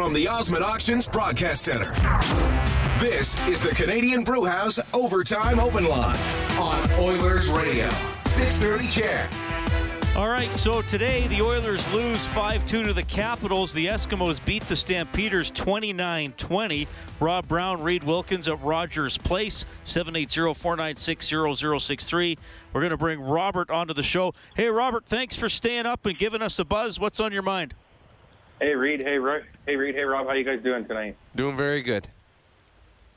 from the Osmond Auctions Broadcast Center. This is the Canadian Brewhouse Overtime Open Line on Oilers Radio. 630 CHED. All right, so today the Oilers lose 5 2 to the Capitals. The Eskimos beat the Stampeders 29 20. Rob Brown, Reed Wilkins at Rogers Place, 780 496 0063. We're going to bring Robert onto the show. Hey, Robert, thanks for staying up and giving us a buzz. What's on your mind? Hey, Reed. Hey, Roy. Hey, Reed. Hey, Rob. How you guys doing tonight? Doing very good.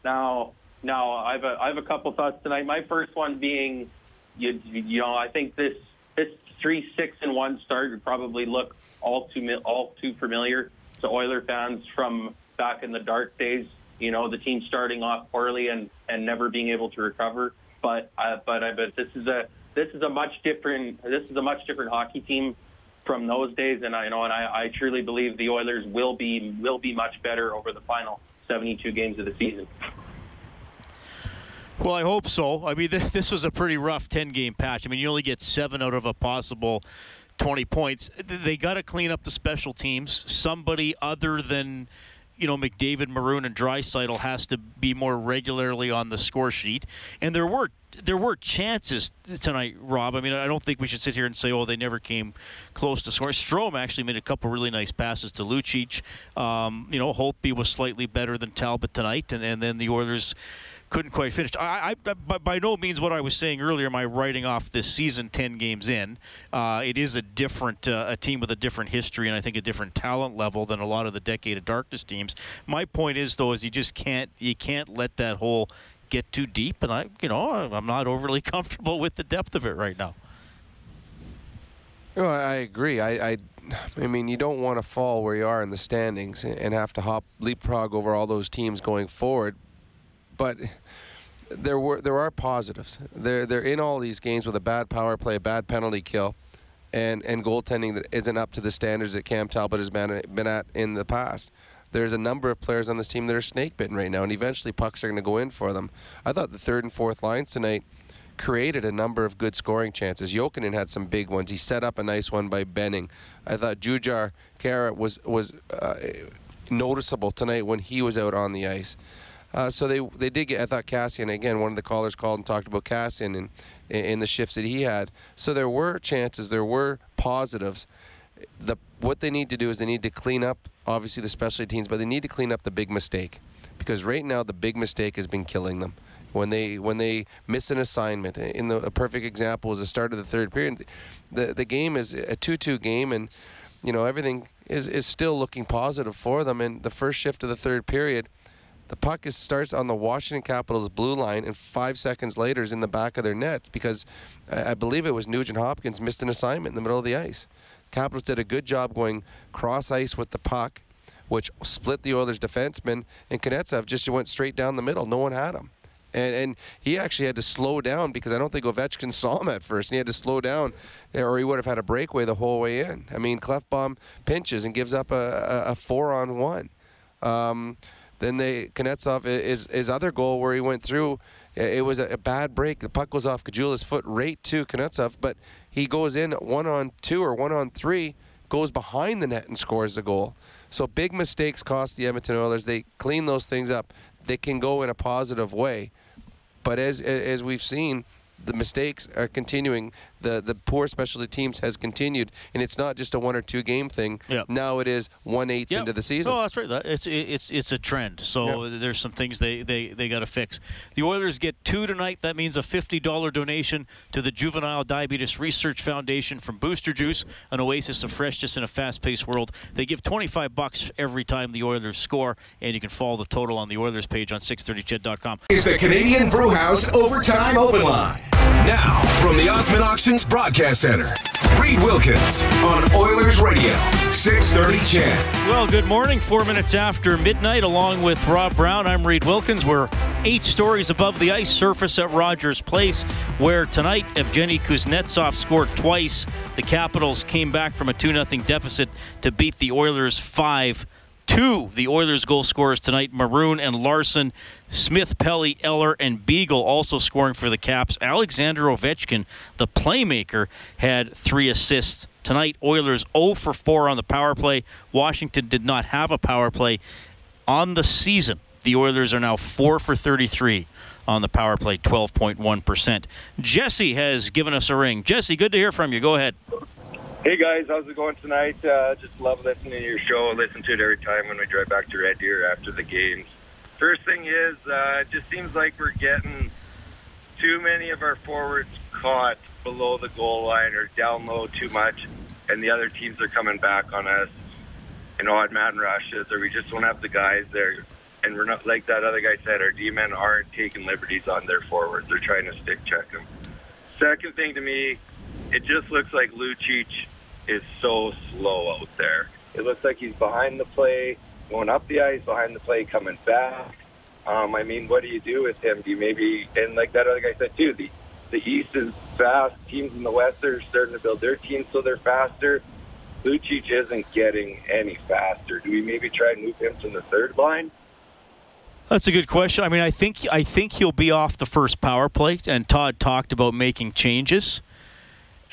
Now, now I have a I have a couple thoughts tonight. My first one being, you you know, I think this this three six and one start would probably look all too all too familiar to Oiler fans from back in the dark days. You know, the team starting off poorly and and never being able to recover. But uh, but I but this is a this is a much different this is a much different hockey team from those days, and I you know and I, I truly believe the Oilers will be will be much better over the final 72 games of the season. Well, I hope so. I mean, this was a pretty rough 10 game patch. I mean, you only get seven out of a possible 20 points. They got to clean up the special teams. Somebody other than you know McDavid, Maroon, and Draisaitl has to be more regularly on the score sheet. And there were there were chances tonight, Rob. I mean, I don't think we should sit here and say, "Oh, they never came close to scoring." Strome actually made a couple really nice passes to Lucic. Um, you know, Holtby was slightly better than Talbot tonight, and, and then the Oilers couldn't quite finish. I, I, by, by no means what I was saying earlier. Am I writing off this season ten games in? Uh, it is a different uh, a team with a different history and I think a different talent level than a lot of the decade of darkness teams. My point is though is you just can't you can't let that hole get too deep, and I you know I'm not overly comfortable with the depth of it right now. Oh, I agree. I, I, I mean, you don't want to fall where you are in the standings and have to hop leapfrog over all those teams going forward. But there were there are positives. They're they're in all these games with a bad power play, a bad penalty kill, and and goaltending that isn't up to the standards that Cam Talbot has been been at in the past. There's a number of players on this team that are snake bitten right now, and eventually pucks are going to go in for them. I thought the third and fourth lines tonight created a number of good scoring chances. Jokinen had some big ones. He set up a nice one by Benning. I thought Jujhar Khaira was was uh, noticeable tonight when he was out on the ice. Uh, so they they did get. I thought Kassian again. One of the callers called and talked about Kassian and in the shifts that he had. So there were chances. There were positives. The what they need to do is they need to clean up obviously the specialty teams, but they need to clean up the big mistake because right now the big mistake has been killing them. When they when they miss an assignment, in the a perfect example is the start of the third period. The the game is a two-two game, and you know everything is is still looking positive for them. And the first shift of the third period the puck is, starts on the Washington Capitals blue line, and five seconds later is in the back of their net because I, I believe it was Nugent Hopkins missed an assignment in the middle of the ice. Capitals did a good job going cross ice with the puck, which split the Oilers' defenseman, and Kuznetsov just went straight down the middle. No one had him. And, and he actually had to slow down because I don't think Ovechkin saw him at first. And he had to slow down, or he would have had a breakaway the whole way in. I mean, Klefbom pinches and gives up a, a, a four on one. Um, then they Kuznetsov is his other goal where he went through. It was a bad break. The puck goes off Caggiula's foot right to Kuznetsov, but he goes in one on two or one on three, goes behind the net and scores the goal. So big mistakes cost the Edmonton Oilers. They clean those things up. They can go in a positive way, but as as we've seen, the mistakes are continuing. The the poor specialty teams has continued, and it's not just a one or two game thing. Yep. Now it is one eighth yep. into the season. Oh, that's right. It's it's it's a trend. So yep. there's some things they they, they got to fix. The Oilers get two tonight. That means a fifty dollar donation to the Juvenile Diabetes Research Foundation from Booster Juice, an oasis of freshness in a fast-paced world. They give 25 bucks every time the Oilers score, and you can follow the total on the Oilers page on 630ched.com. Is the Canadian Brewhouse Overtime Open Line. Now, from the Osmond Broadcast Center, Reed Wilkins on Oilers Radio, 630 CHED. Well, good morning. Four minutes after midnight, along with Rob Brown, I'm Reed Wilkins. We're eight stories above the ice surface at Rogers Place, where tonight Evgeny Kuznetsov scored twice. The Capitals came back from a 2 0 deficit to beat the Oilers 5 two. The Oilers' goal scorers tonight Maroon and Larsson, Smith, Pelly, Eller, and Beagle also scoring for the Caps. Alexander Ovechkin, the playmaker, had three assists Tonight, Oilers 0 for 4 on the power play. Washington did not have a power play on the season. The Oilers are now 4 for 33 on the power play, 12.1%. Jesse has given us a ring. Jesse, good to hear from you. Go ahead. Hey guys, how's it going tonight? Uh, just love listening to your show. I Listen to it every time when we drive back to Red Deer after the games. First thing is, uh, it just seems like we're getting too many of our forwards caught below the goal line or down low too much, and the other teams are coming back on us in odd man rushes, or we just don't have the guys there. And we're not like that other guy said. Our D men aren't taking liberties on their forwards. They're trying to stick check them. Second thing to me, it just looks like Lucic is so slow out there. It looks like he's behind the play, going up the ice, behind the play, coming back. Um, I mean, what do you do with him? Do you maybe and like that other guy said too, the the East is fast. Teams in the West are starting to build their teams so they're faster. Lucic isn't getting any faster. Do we maybe try and move him to the third line? That's a good question. I mean, I think I think he'll be off the first power play, and Todd talked about making changes.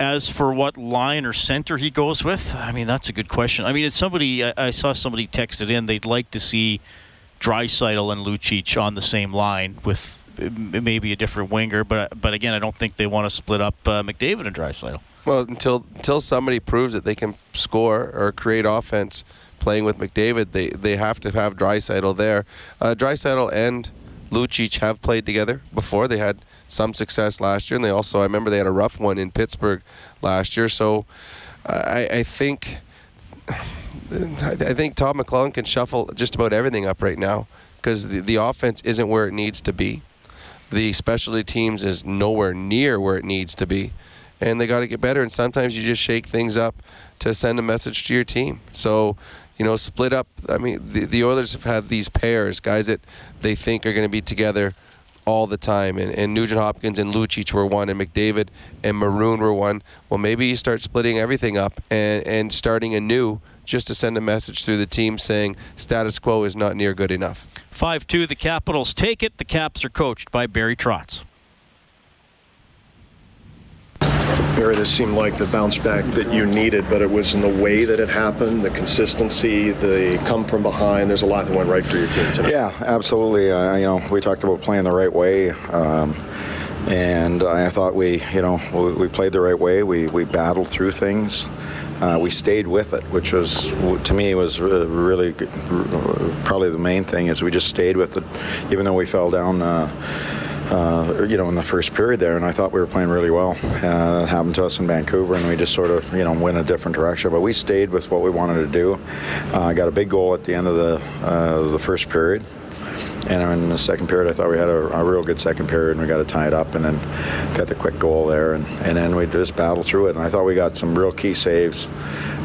As for what line or center he goes with, I mean that's a good question. I mean, it's somebody I, I saw somebody texted in they'd like to see Draisaitl and Lucic on the same line with maybe a different winger, but but again, I don't think they want to split up uh, McDavid and Draisaitl. Well, until until somebody proves that they can score or create offense playing with McDavid, they they have to have Draisaitl there. Uh, and Lucic have played together before. They had some success last year, and they also I remember they had a rough one in Pittsburgh last year. So I, I think I think Todd McLellan can shuffle just about everything up right now because the, the offense isn't where it needs to be. The specialty teams is nowhere near where it needs to be, and they got to get better. And sometimes you just shake things up to send a message to your team. So, you know, split up. I mean, the, the Oilers have had these pairs, guys that they think are going to be together all the time. And, and Nugent Hopkins and Lucic were one, and McDavid and Maroon were one. Well, maybe you start splitting everything up and, and starting anew just to send a message through the team saying status quo is not near good enough. 5 2, the Capitals take it. The Caps are coached by Barry Trotz. This seemed like the bounce back that you needed, but it was in the way that it happened, the consistency, the come from behind. There's a lot that went right for your team tonight. Yeah, absolutely. Uh, you know, we talked about playing the right way. Um, and I thought we, you know, we, we, played the right way. We, we battled through things. Uh, we stayed with it, which was, to me, was really probably the main thing is we just stayed with it, even though we fell down. Uh, uh, you know, in the first period there, and I thought we were playing really well. Uh, happened to us in Vancouver, and we just sort of, you know, went a different direction. But we stayed with what we wanted to do. Uh, I got a big goal at the end of the uh, the first period. And in the second period, I thought we had a, a, real good second period, and we got to tie it up, and then got the quick goal there, and, and then we just battled through it. And I thought we got some real key saves.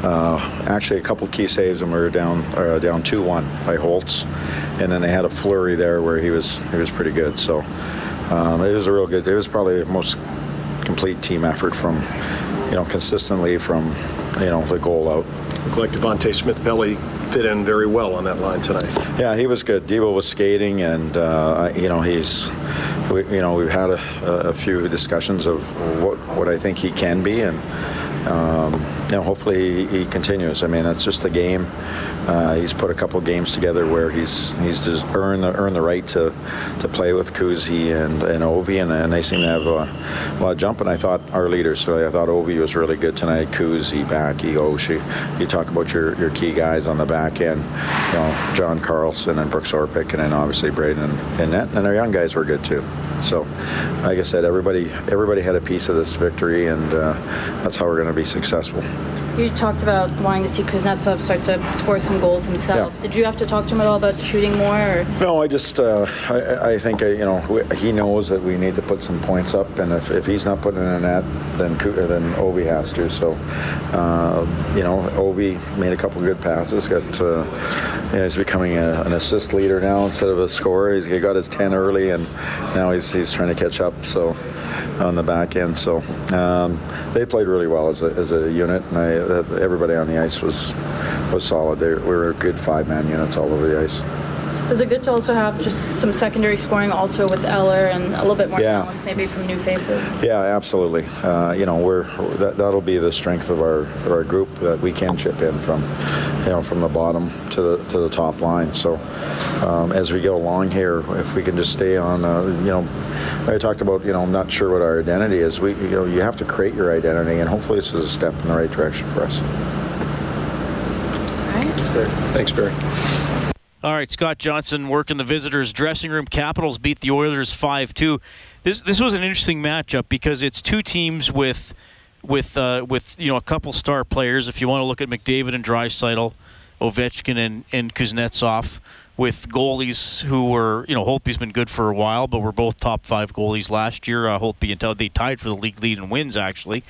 Uh, actually, a couple key saves, and we were down uh, down two one by Holtz, and then they had a flurry there where he was he was pretty good. So um, it was a real good. It was probably the most complete team effort from, you know, consistently from, you know, the goal out. Looked like Devante Smith Pelly fit in very well on that line tonight. Yeah, he was good. Devo was skating, and uh, you know he's, we, you know, we've had a, a, few discussions of what what I think he can be, and um, you know, hopefully he continues. I mean, it's just a game. Uh, he's put a couple games together where he's he's just earned the, earned the right to to play with Kuzi and, and Ovi, and, and they seem to have a, a lot of jump. And I thought our leaders, so I thought Ovi was really good tonight. Kuzi, Backy, Oshie. You talk about your, your key guys on the back end, you know, John Carlson and Brooks Orpik, and then obviously Braden and, and Net, and our young guys were good too. So, like I said, everybody everybody had a piece of this victory, and uh, that's how we're going to be successful. You talked about wanting to see Kuznetsov start to score some goals himself. Yeah. Did you have to talk to him at all about shooting more? Or? No, I just uh, I, I, think uh, you know he knows that we need to put some points up, and if, if he's not putting in a net, then then Ovi has to. So uh, you know Ovi made a couple good passes. Got uh, he's becoming a, an assist leader now instead of a scorer. He's he got his ten early, and now he's he's trying to catch up. So on the back end. So um, they played really well as a, as a unit, and I, everybody on the ice was was solid. They we were good five-man units all over the ice. Is it good to also have just some secondary scoring also with Eller and a little bit more Yeah. balance maybe from new faces? Yeah, absolutely. Uh, you know, we're that, that'll be the strength of our of our group that we can chip in from, you know, from the bottom to the to the top line. So um, as we go along here, if we can just stay on, uh, you know, I talked about, you know, I'm not sure what our identity is. We, you know, you have to create your identity, and hopefully this is a step in the right direction for us. All right. Thanks, Barry. All right, Scott Johnson working the visitors' dressing room. Capitals beat the Oilers five two. This this was an interesting matchup because it's two teams with with uh, with you know a couple star players. If you want to look at McDavid and Draisaitl, Ovechkin and and Kuznetsov, with goalies who were you know Holtby's been good for a while, but were both top five goalies last year. Uh, Holtby and Tel- they tied for the league lead in wins actually,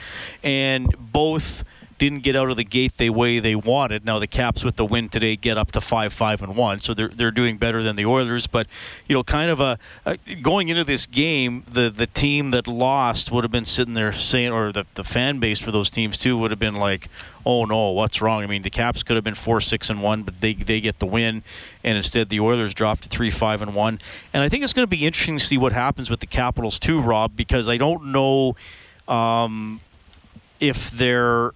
and both didn't get out of the gate the way they wanted. Now the Caps with the win today get up to five, five, and one, so they're they're doing better than the Oilers. But you know, kind of a, a going into this game, the the team that lost would have been sitting there saying, or the the fan base for those teams too would have been like, oh no, what's wrong? I mean, the Caps could have been four, six, and one, but they they get the win, and instead the Oilers dropped to three, five, and one. And I think it's going to be interesting to see what happens with the Capitals too, Rob, because I don't know um, if they're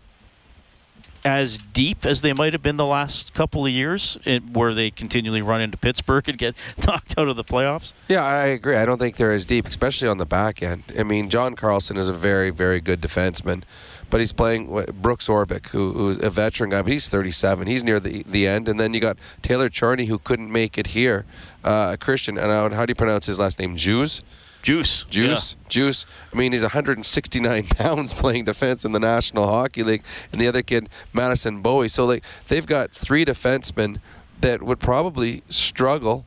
as deep as they might have been the last couple of years, it, where they continually run into Pittsburgh and get knocked out of the playoffs. Yeah, I agree. I don't think they're as deep, especially on the back end. I mean, John Carlson is a very, very good defenseman, but he's playing Brooks Orpik, who, who's a veteran guy, but he's 37. He's near the the end, and then you got Taylor Chorney, who couldn't make it here. Uh, Christian, and how do you pronounce his last name? Jews. Juice. Juice, Juice. I mean, he's 169 pounds playing defense in the National Hockey League, and the other kid, Madison Bowey. So like they've got three defensemen that would probably struggle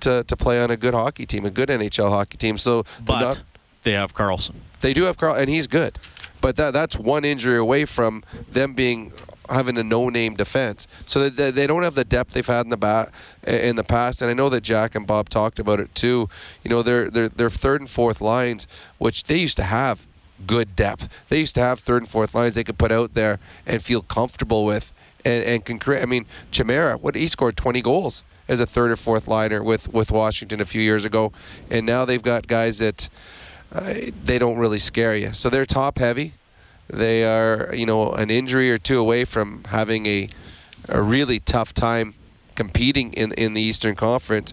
to, to play on a good hockey team, a good NHL hockey team. So But not- they have Carlson. they do have Carl, and he's good. But that that's one injury away from them being having a no-name defense. So they, they don't have the depth they've had in the ba- in the past. And I know that Jack and Bob talked about it too. You know, their their their third and fourth lines, which they used to have good depth. They used to have third and fourth lines they could put out there and feel comfortable with and, and can create. I mean, Chimera, what he scored 20 goals as a third or fourth liner with with Washington a few years ago, and now they've got guys that uh, they don't really scare you. So they're top heavy. They are, you know, an injury or two away from having a a really tough time competing in in the Eastern Conference.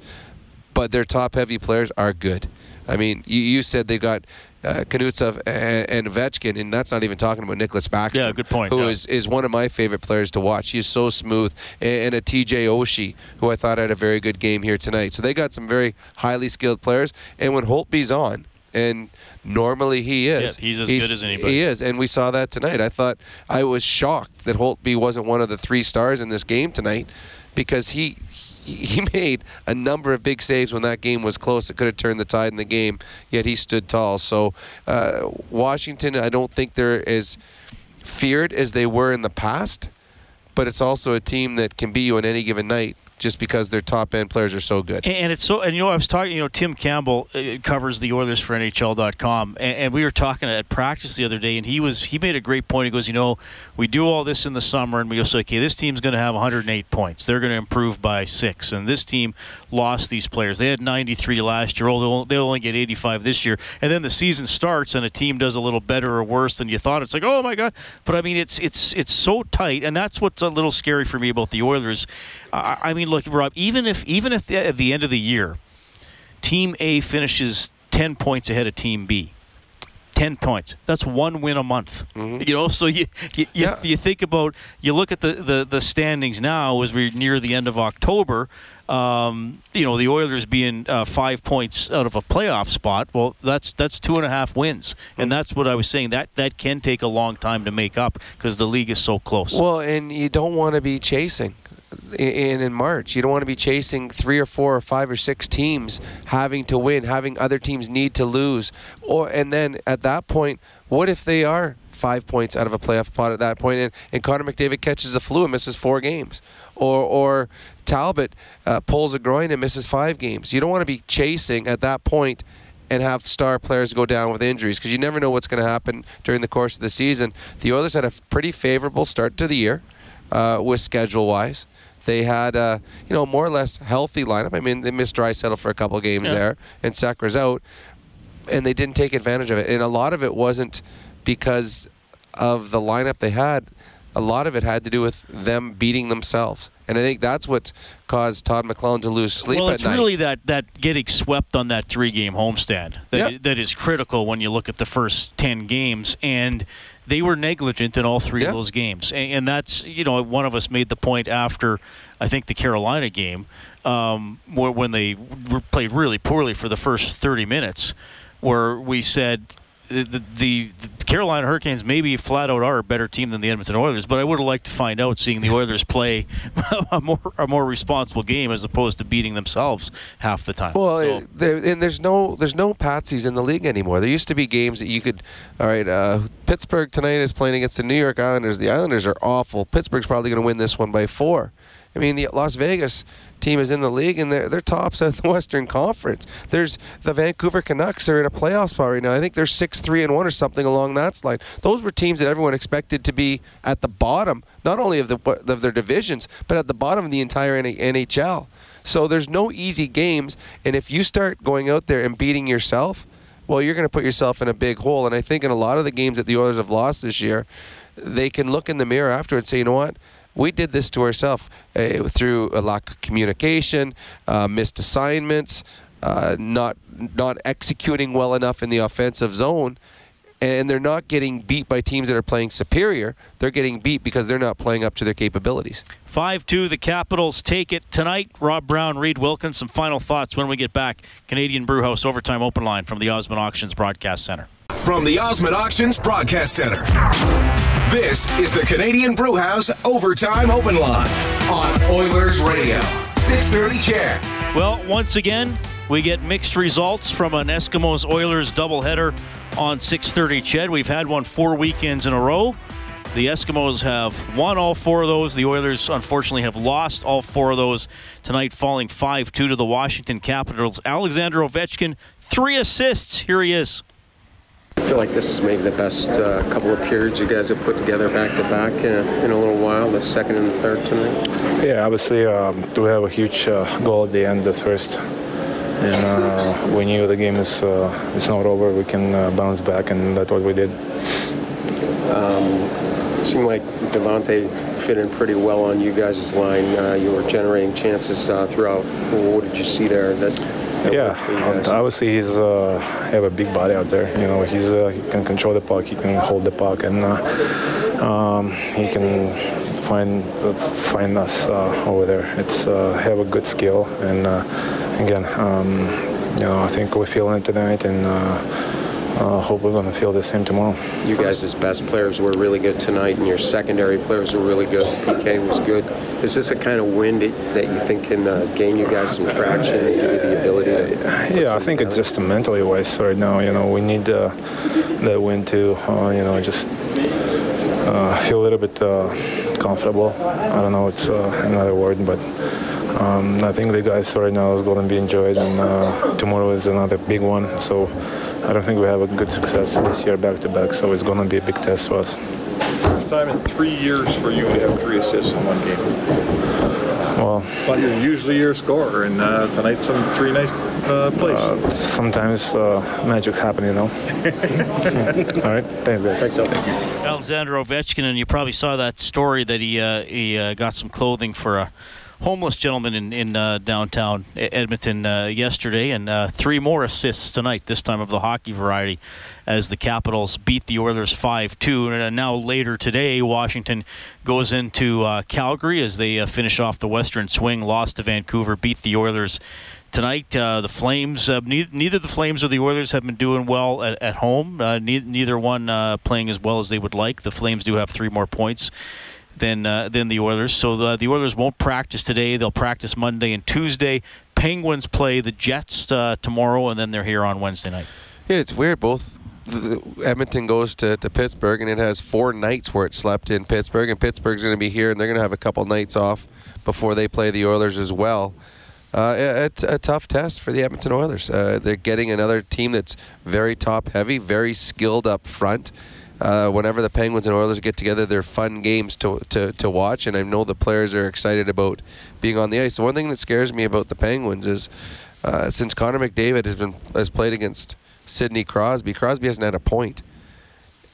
But their top heavy players are good. I mean, you, you said they got uh, Kuznetsov and, and Ovechkin, and that's not even talking about Nicklas Backstrom. Yeah, good point, Who yeah. is is one of my favorite players to watch. He's so smooth, and, and a TJ Oshie, who I thought had a very good game here tonight. So they got some very highly skilled players. And when Holtby's on, and normally he is, Yeah, he's as good as anybody. He is, and we saw that tonight. I thought I was shocked that Holtby wasn't one of the three stars in this game tonight, because he. He made a number of big saves when that game was close. It could have turned the tide in the game, yet he stood tall. So, uh, Washington, I don't think they're as feared as they were in the past, but it's also a team that can beat you on any given night just because their top end players are so good. And, it's so, and you know, I was talking, you know, Tim Campbell uh, covers the Oilers for NHL.com, and, and we were talking at practice the other day, and he was, he made a great point. He goes, you know, we do all this in the summer, and we go, okay, this team's going to have 108 points. They're going to improve by six, and this team lost these players. They had 93 last year. Oh, they'll, they'll only get 85 this year, and then the season starts, and a team does a little better or worse than you thought. It's like, oh my god! But I mean, it's it's it's so tight, and that's what's a little scary for me about the Oilers. I, I mean, look, Rob, even if even if the, at the end of the year, Team A finishes 10 points ahead of Team B. 10 points. That's one win a month. You know, so you you, you, Yeah. you think about, you look at the, the, the standings now as we're near the end of October. Um, you know, the Oilers being uh, five points out of a playoff spot. Well, that's that's two and a half wins, and that's what I was saying. That that can take a long time to make up because the league is so close. Well, and you don't want to be chasing in in March. You don't want to be chasing three or four or five or six teams having to win, having other teams need to lose, or and then at that point, what if they are five points out of a playoff spot at that point, and, and Connor McDavid catches a flu and misses four games, or or Talbot uh, pulls a groin and misses five games. You don't want to be chasing at that point and have star players go down with injuries because you never know what's going to happen during the course of the season. The Oilers had a pretty favorable start to the year uh, with schedule wise. They had a you know more or less healthy lineup. I mean, they missed Draisaitl for a couple of games Yeah. there, and Sekera's out, and they didn't take advantage of it. And a lot of it wasn't because of the lineup they had. A lot of it had to do with them beating themselves, and I think that's what caused Todd McLellan to lose sleep well, it's really that, that getting swept on that three game homestand that, Yep. that is critical when you look at the first 10 games. And they were negligent in all three Yeah. of those games. And, and that's, you know, one of us made the point after, I think, the Carolina game, um, where, when they played really poorly for the first 30 minutes, where we said, the, the, the Carolina Hurricanes maybe flat out are a better team than the Edmonton Oilers, but I would have liked to find out seeing the Oilers play a more a more responsible game as opposed to beating themselves half the time. Well, So- uh, there, and there's no there's no patsies in the league anymore. There used to be games that you could, all right, uh, Pittsburgh tonight is playing against the New York Islanders. The Islanders are awful. Pittsburgh's probably going to win this one by four. I mean, the Las Vegas team is in the league and they're they're tops of the Western Conference. There's the Vancouver Canucks are in a playoff spot right now. I think they're six three and one or something along that line. Those were teams that everyone expected to be at the bottom, not only of the of their divisions, but at the bottom of the entire NHL. So there's no easy games, and if you start going out there and beating yourself, well, you're going to put yourself in a big hole. And I think in a lot of the games that the Oilers have lost this year, they can look in the mirror after and say, you know what? We did this to ourselves uh, through a lack of communication, uh, missed assignments, uh, not not executing well enough in the offensive zone, and they're not getting beat by teams that are playing superior. They're getting beat because they're not playing up to their capabilities. 5 2, the Capitals take it tonight. Rob Brown, Reed Wilkins, some final thoughts when we get back. Canadian Brewhouse Overtime Open Line from the Osmond Auctions Broadcast Center. From the Osmond Auctions Broadcast Center. This is the Canadian Brewhouse Overtime Open Line on Oilers Radio. 630 CHED. Well, once again, we get mixed results from an Eskimos Oilers doubleheader on 6:30. Ched, we've had one four weekends in a row. The Eskimos have won all four of those. The Oilers, unfortunately, have lost all four of those tonight, falling 5-2 to the Washington Capitals. Alexander Ovechkin, three assists. Here he is. I feel like this is maybe the best uh, couple of periods you guys have put together back to back in a little while, the second and the third tonight. Yeah, obviously um, we have a huge uh, goal at the end, the first, and uh, we knew the game is uh, it's not over. We can uh, bounce back, and that's what we did. It seemed like Devante fit in pretty well on you guys' line. Uh, you were generating chances uh, throughout. What did you see there that Yeah, worked for you guys? obviously he's uh, have a big body out there. You know, he's uh, he can control the puck, he can hold the puck, and uh, um, he can find find us uh, over there. It's uh, have a good skill, and uh, again, um, you know, I think we're feeling it tonight, and. Uh, hope we're going to feel the same tomorrow. You guys' as best players were really good tonight, and your secondary players were really good. PK was good. Is this a kind of win that, you think can uh, gain you guys some traction and give you the ability to? Yeah, I think it's just mentally wise right now. You know, we need uh, that win to, uh, you know, just uh, feel a little bit uh, comfortable. I don't know, it's uh, another word, but um, I think the guys right now is going to be enjoyed, and uh, tomorrow is another big one. So I don't think we have a good success this year back to back. So it's going to be a big test for us. First time in three years for you to have three assists in one game. Well, But you're usually your scorer, and uh, tonight some three nice uh, plays. uh, sometimes uh, magic happen, you know. All right, thanks, guys. Thanks, Al. Alexander Ovechkin, and you probably saw that story that he uh, he uh, got some clothing for a homeless gentleman in in uh, downtown Edmonton uh, yesterday, and uh, three more assists tonight. This time of the hockey variety, as the Capitals beat the Oilers five two, and uh, now later today, Washington goes into uh, Calgary as they uh, finish off the Western Swing, lost to Vancouver, beat the Oilers. Tonight, uh, the Flames, uh, neither, the Flames or the Oilers have been doing well at, at home. Uh, ne- neither one playing as well as they would like. The Flames do have three more points than uh, than the Oilers. So the, the Oilers won't practice today. They'll practice Monday and Tuesday. Penguins play the Jets uh, tomorrow, and then they're here on Wednesday night. Yeah, it's weird. Both Edmonton goes to, to Pittsburgh, and it has four nights where it slept in Pittsburgh, and Pittsburgh's going to be here, and they're going to have a couple nights off before they play the Oilers as well. Uh, it's a tough test for the Edmonton Oilers. Uh, they're getting another team that's very top heavy, very skilled up front. Uh, whenever the Penguins and Oilers get together, they're fun games to, to, to watch, and I know the players are excited about being on the ice. The one thing that scares me about the Penguins is uh, since Connor McDavid has been has played against Sidney Crosby, Crosby hasn't had a point,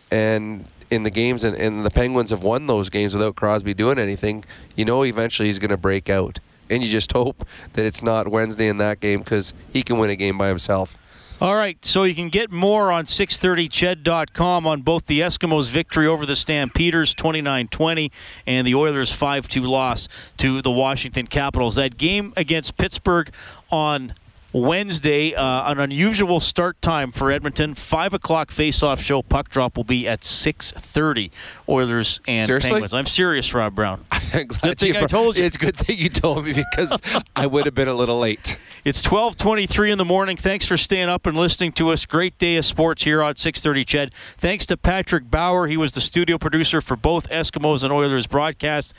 and in the games and, and the Penguins have won those games without Crosby doing anything. You know, eventually he's going to break out, and you just hope that it's not Wednesday in that game because he can win a game by himself. All right, so you can get more on 630ched.com on both the Eskimos' victory over the Stampeders 29-20 and the Oilers' 5-2 loss to the Washington Capitals. That game against Pittsburgh on Wednesday, uh, an unusual start time for Edmonton. Five o'clock face-off show. Puck drop will be at six thirty. Oilers and Seriously? Penguins. I'm serious, Rob Brown. I'm glad Good thing you I told you. It's good thing you told me because I would have been a little late. It's 12:23 in the morning. Thanks for staying up and listening to us. Great day of sports here on 6:30 Ched. Thanks to Patrick Bauer. He was the studio producer for both Eskimos and Oilers broadcasts.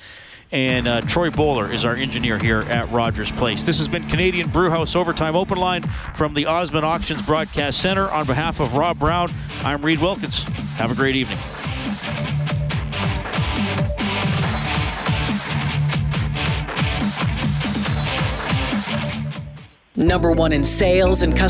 And uh, Troy Bowler is our engineer here at Rogers Place. This has been Canadian Brewhouse Overtime Open Line from the Osmond Auctions Broadcast Center. On behalf of Rob Brown, I'm Reed Wilkins. Have a great evening. Number one in sales and customer